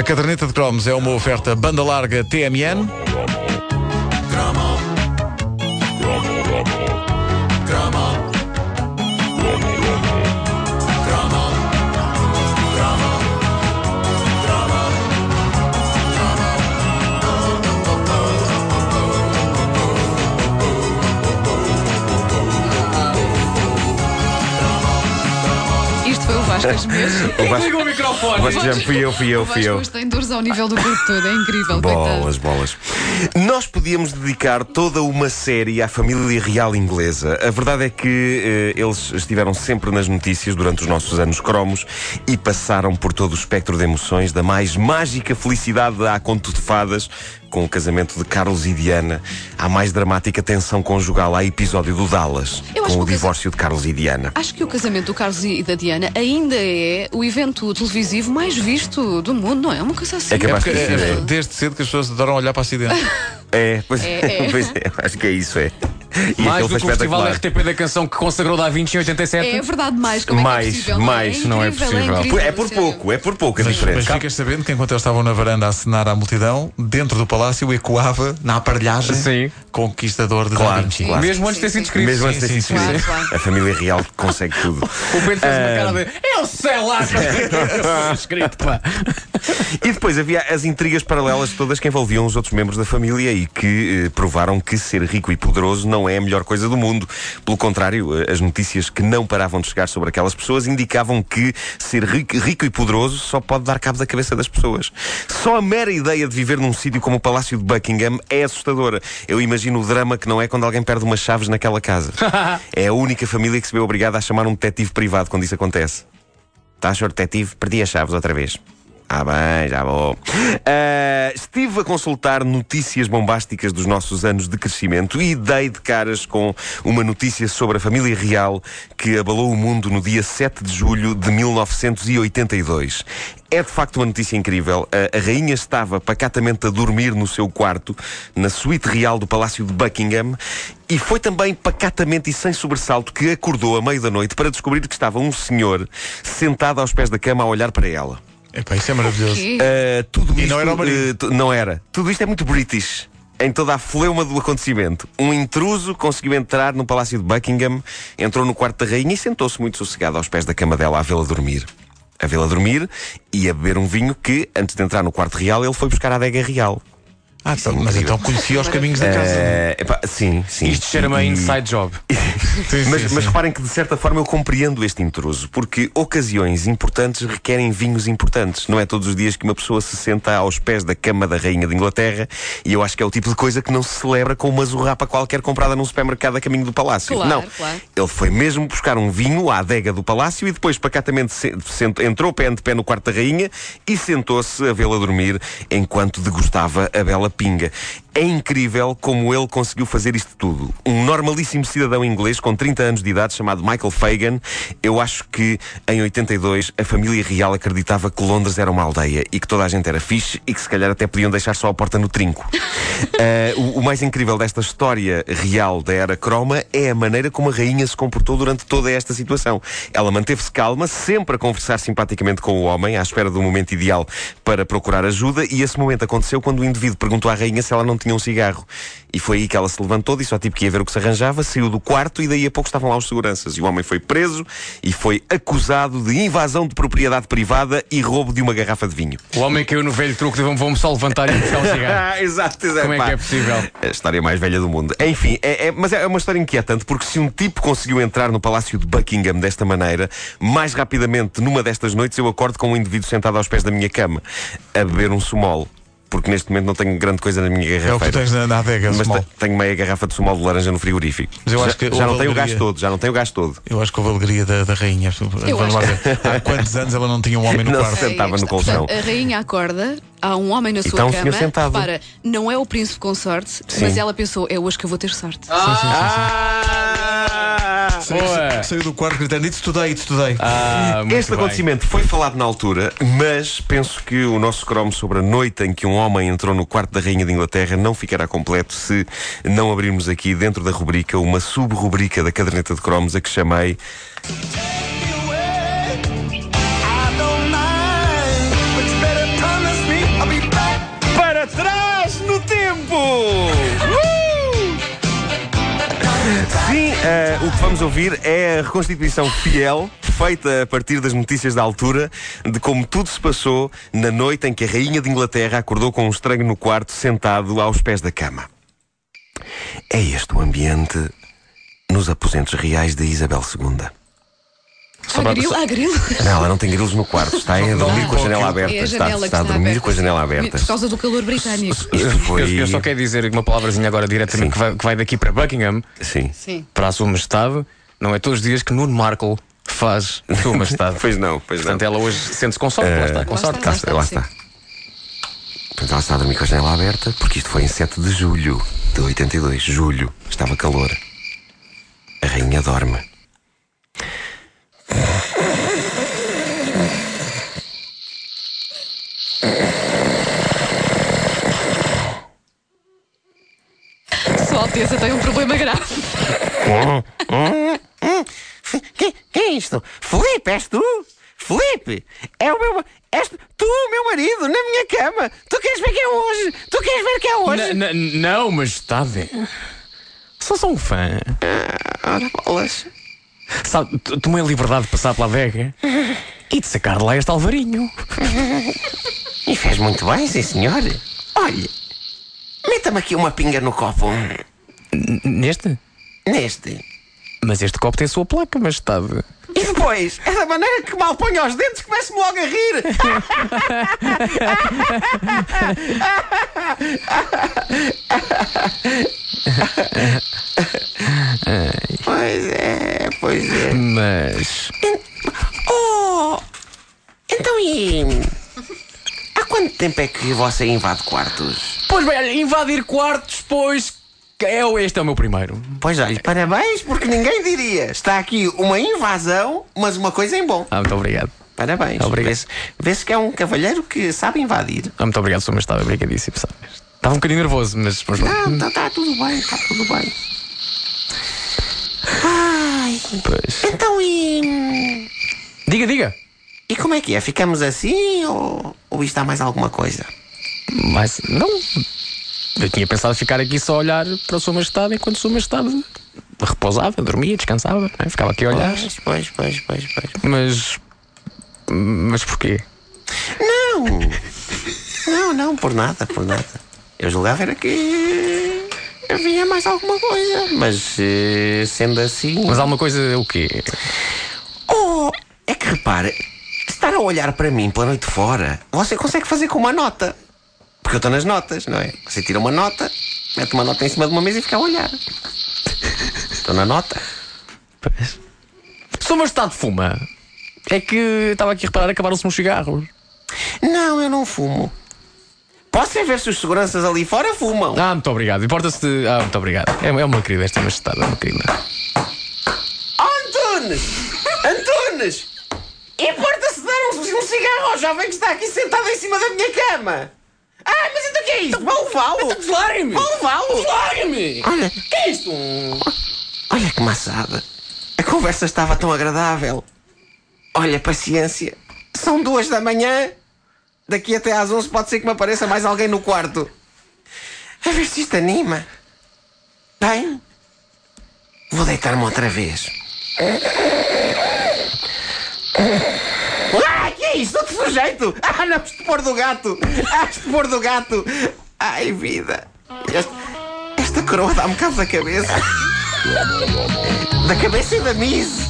A caderneta de cromos é uma oferta banda larga TMN. Isto foi o Vasco as mesmo. Vasco, o microfone. o Vasco já fui eu, fui eu, fui eu. tem dores ao nível do corpo todo, é incrível, Bolas, coitado. bolas. Nós podíamos dedicar toda uma série à família real inglesa. A verdade é que eh, eles estiveram sempre nas notícias durante os nossos anos cromos e passaram por todo o espectro de emoções, da mais mágica felicidade à conto de fadas, com o casamento de Carlos e Diana, à mais dramática tensão conjugal, à episódio do Dallas, Eu com o o divórcio de Carlos e Diana. Acho que o casamento do Carlos e da Diana ainda é o evento televisivo mais visto do mundo, não é? Uma coisa assim. É capaz Porque, de ser. é, desde cedo que as pessoas adoram olhar para acidente. É, pois É, é, é. pois é, acho que é isso, é. E Mais do que o festival. RTP da canção que consagrou Da Vinci em 87. É verdade, mais. Como é que Mais, é possível? mais, não é possível. incrível, É por sério. pouco, é por pouco a Mas, diferença. mas ficas sabendo que enquanto eles estavam na varanda a acenar à multidão, dentro do palácio ecoava na aparelhagem Sim. Conquistador de Claro, Da Vinci. claro. Mesmo antes de ter sido escrito. Mesmo antes de ter sido escrito. A família real consegue tudo. O Pedro fez uma cara de. Eu sei lá! escrito, pá. E depois havia as intrigas paralelas todas que envolviam os outros membros da família e que eh, provaram que ser rico e poderoso não é a melhor coisa do mundo. Pelo contrário, eh, as notícias que não paravam de chegar sobre aquelas pessoas indicavam que ser rico, rico e poderoso só pode dar cabo da cabeça das pessoas. Só a mera ideia de viver num sítio como o Palácio de Buckingham é assustadora. Eu imagino o drama que não é quando alguém perde umas chaves naquela casa. é a única família que se vê obrigada a chamar um detetive privado quando isso acontece. Tá, senhor detetive? Perdi as chaves outra vez. Ah, bem, já vou. Ah, estive a consultar notícias bombásticas dos nossos anos de crescimento e dei de caras com uma notícia sobre a família real que abalou o mundo no dia 7 de julho de 1982. É de facto uma notícia incrível. A, a rainha estava pacatamente a dormir no seu quarto, na suíte real do Palácio de Buckingham, e foi também pacatamente e sem sobressalto que acordou à meio da noite para descobrir que estava um senhor sentado aos pés da cama a olhar para ela. Epá, isso é maravilhoso. Uh, tudo E isto, não era o marido? uh, tu- não era. Tudo isto é muito British. Em toda a fleuma do acontecimento. Um intruso conseguiu entrar no Palácio de Buckingham, entrou no quarto da rainha e sentou-se muito sossegado aos pés da cama dela a vê-la dormir. A vê-la dormir e a beber um vinho que, antes de entrar no quarto real, ele foi buscar à adega real. Ah, então, mas então conhecia os caminhos da casa. Eh, epá, sim, sim. Isto cheira-me a E- inside job. Sim, sim, Mas, sim. mas reparem que de certa forma eu compreendo este intruso, porque ocasiões importantes requerem vinhos importantes. Não é todos os dias que uma pessoa se senta aos pés da cama da Rainha de Inglaterra e eu acho que é o tipo de coisa que não se celebra com uma zurrapa qualquer comprada num supermercado a caminho do palácio. Claro, não. claro. Ele foi mesmo buscar um vinho à adega do palácio e depois pacatamente se- sent- entrou pé ante pé no quarto da Rainha e sentou-se a vê-la dormir enquanto degustava a bela pinga. É incrível como ele conseguiu fazer isto tudo. Um normalíssimo cidadão inglês com 30 anos de idade chamado Michael Fagan. Eu acho que em 82 a família real acreditava que Londres era uma aldeia e que toda a gente era fixe e que se calhar até podiam deixar só a porta no trinco. Ah, o, o mais incrível desta história real da era croma é a maneira como a rainha se comportou durante toda esta situação. Ela manteve-se calma, sempre a conversar simpaticamente com o homem, à espera do momento ideal para procurar ajuda, e esse momento aconteceu quando o indivíduo perguntou à rainha se ela não tinha um cigarro. E foi aí que ela se levantou, disse ao tipo que ia ver o que se arranjava, saiu do quarto e daí a pouco estavam lá os seguranças. E o homem foi preso e foi acusado de invasão de propriedade privada e roubo de uma garrafa de vinho. O homem caiu no velho truque de vamos- vamos só levantar e buscar um cigarro. Ah, exato, exato. Como é pá. que é possível? A história mais velha do mundo. Enfim, é, é- mas é uma história inquietante, porque se um tipo conseguiu entrar no Palácio de Buckingham desta maneira, mais rapidamente, numa destas noites, eu acordo com um indivíduo sentado aos pés da minha cama, a beber um sumol. Porque neste momento não tenho grande coisa na minha É o que tens na, na adega, mas te- tenho meia garrafa de sumol de laranja no frigorífico. Mas eu já acho que já não houve tenho o gás todo, já não tenho o gás todo. Eu acho que houve alegria da, da rainha. Vamos lá acho ver. Há quantos anos ela não tinha um homem no Não quarto? sei. Sentava é no colchão. Portanto, a rainha acorda, há um homem na sua um cama. sentado. Repara, não é o príncipe consorte, mas ela pensou, é hoje que eu vou ter sorte. Ah! Saiu, do quarto gritando: It's today, it's today. Ah, Este bem. acontecimento foi falado na altura, mas penso que o nosso cromo sobre a noite em que um homem entrou no quarto da Rainha de Inglaterra não ficará completo se não abrirmos aqui, dentro da rubrica, uma sub-rubrica da caderneta de cromos a que chamei Ah, o que vamos ouvir é a reconstituição fiel, feita a partir das notícias da altura, de como tudo se passou na noite em que a Rainha de Inglaterra acordou com um estranho no quarto, sentado aos pés da cama. É este o ambiente nos aposentos reais de Isabel II. Há grilo? Há grilo? Não, ela não tem grilos no quarto, está a dormir com a janela aberta. É a Está, a dormir aberta, com a janela aberta. Por causa do calor britânico. Isto Eu, foi. eu só quero dizer uma palavrazinha agora diretamente que vai, que vai daqui para Buckingham, Sim. Sim. para a Sua Majestade. Não é todos os dias que Nuno Markle faz Sua Majestade. Pois não, pois não. Portanto, ela hoje sente-se com sorte, lá está, com Lá sorte. está. Cá está, lá está. Portanto, ela está a dormir com a janela aberta porque isto foi em 7 de julho de 82. Julho. Estava calor. A rainha dorme. Sua Alteza tem um problema grave. Quem, quem é isto? Felipe, és tu? Felipe, é o meu. És tu, meu marido, na minha cama. Tu queres ver que é hoje? Tu queres ver que é hoje? N- n- Não, Majestade. Só sou um fã. Ora, bolas. Sabe, tomei a liberdade de passar pela adega e de sacar de lá este alvarinho. E fez muito bem, sim, senhor. Olha, meta-me aqui uma pinga no copo. N- Neste? Neste. Mas este copo tem a sua placa, Majestade. E depois, é da maneira que mal ponho aos dentes, começo-me logo a rir. pois é, pois é. Mas. Oh! Então e. Há quanto tempo é que você invade quartos? Pois bem, invadir quartos, pois. É, o- este é o meu primeiro. Pois olha, parabéns, porque ninguém diria. Está aqui uma invasão, mas uma coisa em bom. Ah, muito obrigado. Parabéns. Obrigado. Vê-se vê-se que é um cavalheiro que sabe invadir. Ah, muito obrigado, Sua Majestade. Obrigadíssimo, sabe? Estava um bocadinho nervoso, mas. mas Não, está tá tudo bem, está tudo bem. Pois. então e. Diga, diga. E como é que é? Ficamos assim ou, ou isto há mais alguma coisa? Mas não. Eu tinha pensado ficar aqui só a olhar para a Sua Majestade enquanto Sua Majestade repousava, dormia, descansava, não é? ficava aqui a olhar. Pois, pois, pois, pois, pois. Mas. Mas porquê? Não! Não, não, por nada, por nada. Eu julgava era que havia mais alguma coisa. Mas eh, sendo assim. Mas alguma coisa o quê? Oh, é que repare, estar a olhar para mim pela noite fora, você consegue fazer com uma nota. Porque eu estou nas notas, não é? Você tira uma nota, mete uma nota em cima de uma mesa e fica a olhar. Estou na nota. Sua Majestade fuma. É que estava aqui a reparar, acabaram-se uns cigarros. Não, eu não fumo. Posso é ver se os seguranças ali fora fumam. Ah, muito obrigado. Importa-se de. Ah, muito obrigado. É, é uma querida esta Majestade, é uma querida. Oh, Antunes! Antunes! Importa-se dar um, um cigarro ao jovem que está aqui sentado em cima da minha cama? Ah, mas então o que é isto? Vão levá-lo! Largue-me! Vão levá-lo! Largue-me! Olha, Que é isto? olha que maçada. A conversa estava tão agradável. Olha, paciência. São duas da manhã. Daqui até às onze pode ser que me apareça mais alguém no quarto. A ver se isto anima. Bem, vou deitar-me outra vez. Ah, que é isto? Outro sujeito! Ah, não, estupor do gato! Ah, estupor do gato! Ai, vida! Este- esta coroa dá-me cabo da cabeça. Da cabeça e da mise.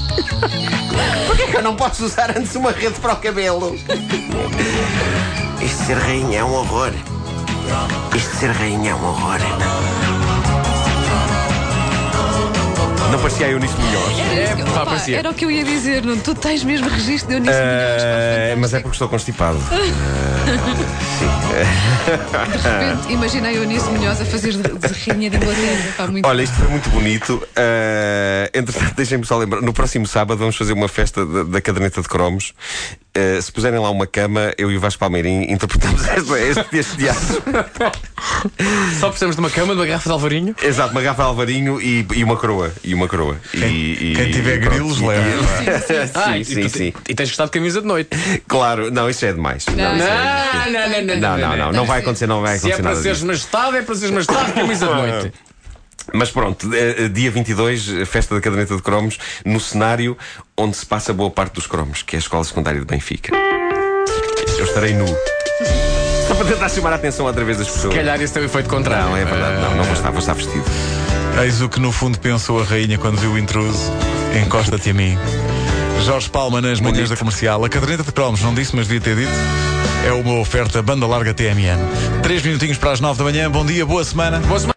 Porquê que eu não posso usar antes uma rede para o cabelo? Isto ser rainha é um horror. Isto ser rainha é um horror. Não parecia a Eunice Munhoz. Era, isso opa, parecia. era o que eu ia dizer, Nuno. Tu tens mesmo registro de Eunice Munhoz. Eh, mas é porque estou constipado. De repente, imagina a Eunice Munhoz a fazer de, de rainha de Inglaterra. Muito Olha, isto foi muito bonito. Eh, entretanto, deixem-me só lembrar: no próximo sábado vamos fazer uma festa da, da caderneta de cromos. Eh, se puserem lá uma cama, eu e o Vasco Palmeirim interpretamos este, este, este teatro. Só precisamos de uma cama, de uma garrafa de alvarinho. Exato, uma garrafa de alvarinho e, e uma coroa. E uma coroa. E, e- quem tiver e grilos, leva. sim, Ah, e sim, tu- sim. E tens gostado de camisa de noite. Claro, não, isso é demais. Não, Não, é- não, não, não, não, não, não vai acontecer, não vai Se é acontecer para seres majestade, é para seres majestade de camisa de noite. Mas pronto, eh, eh, dia 22, eh, festa da caderneta de cromos, no cenário onde se passa boa parte dos cromos, que é a Escola Secundária de Benfica. Eu estarei nu. Só para tentar chamar a atenção outra vez das pessoas. Se calhar esse tem o efeito contrário. Não, é verdade, não, não vou estar, vou estar vestido. Eis o que no fundo pensou a rainha quando viu o intruso. Encosta-te a mim. Jorge Palma nas manhãs da comercial. A caderneta de cromos, não disse, mas devia ter dito. É uma oferta banda larga TMN. Três minutinhos para as nove da manhã. Bom dia, boa semana. Boa semana.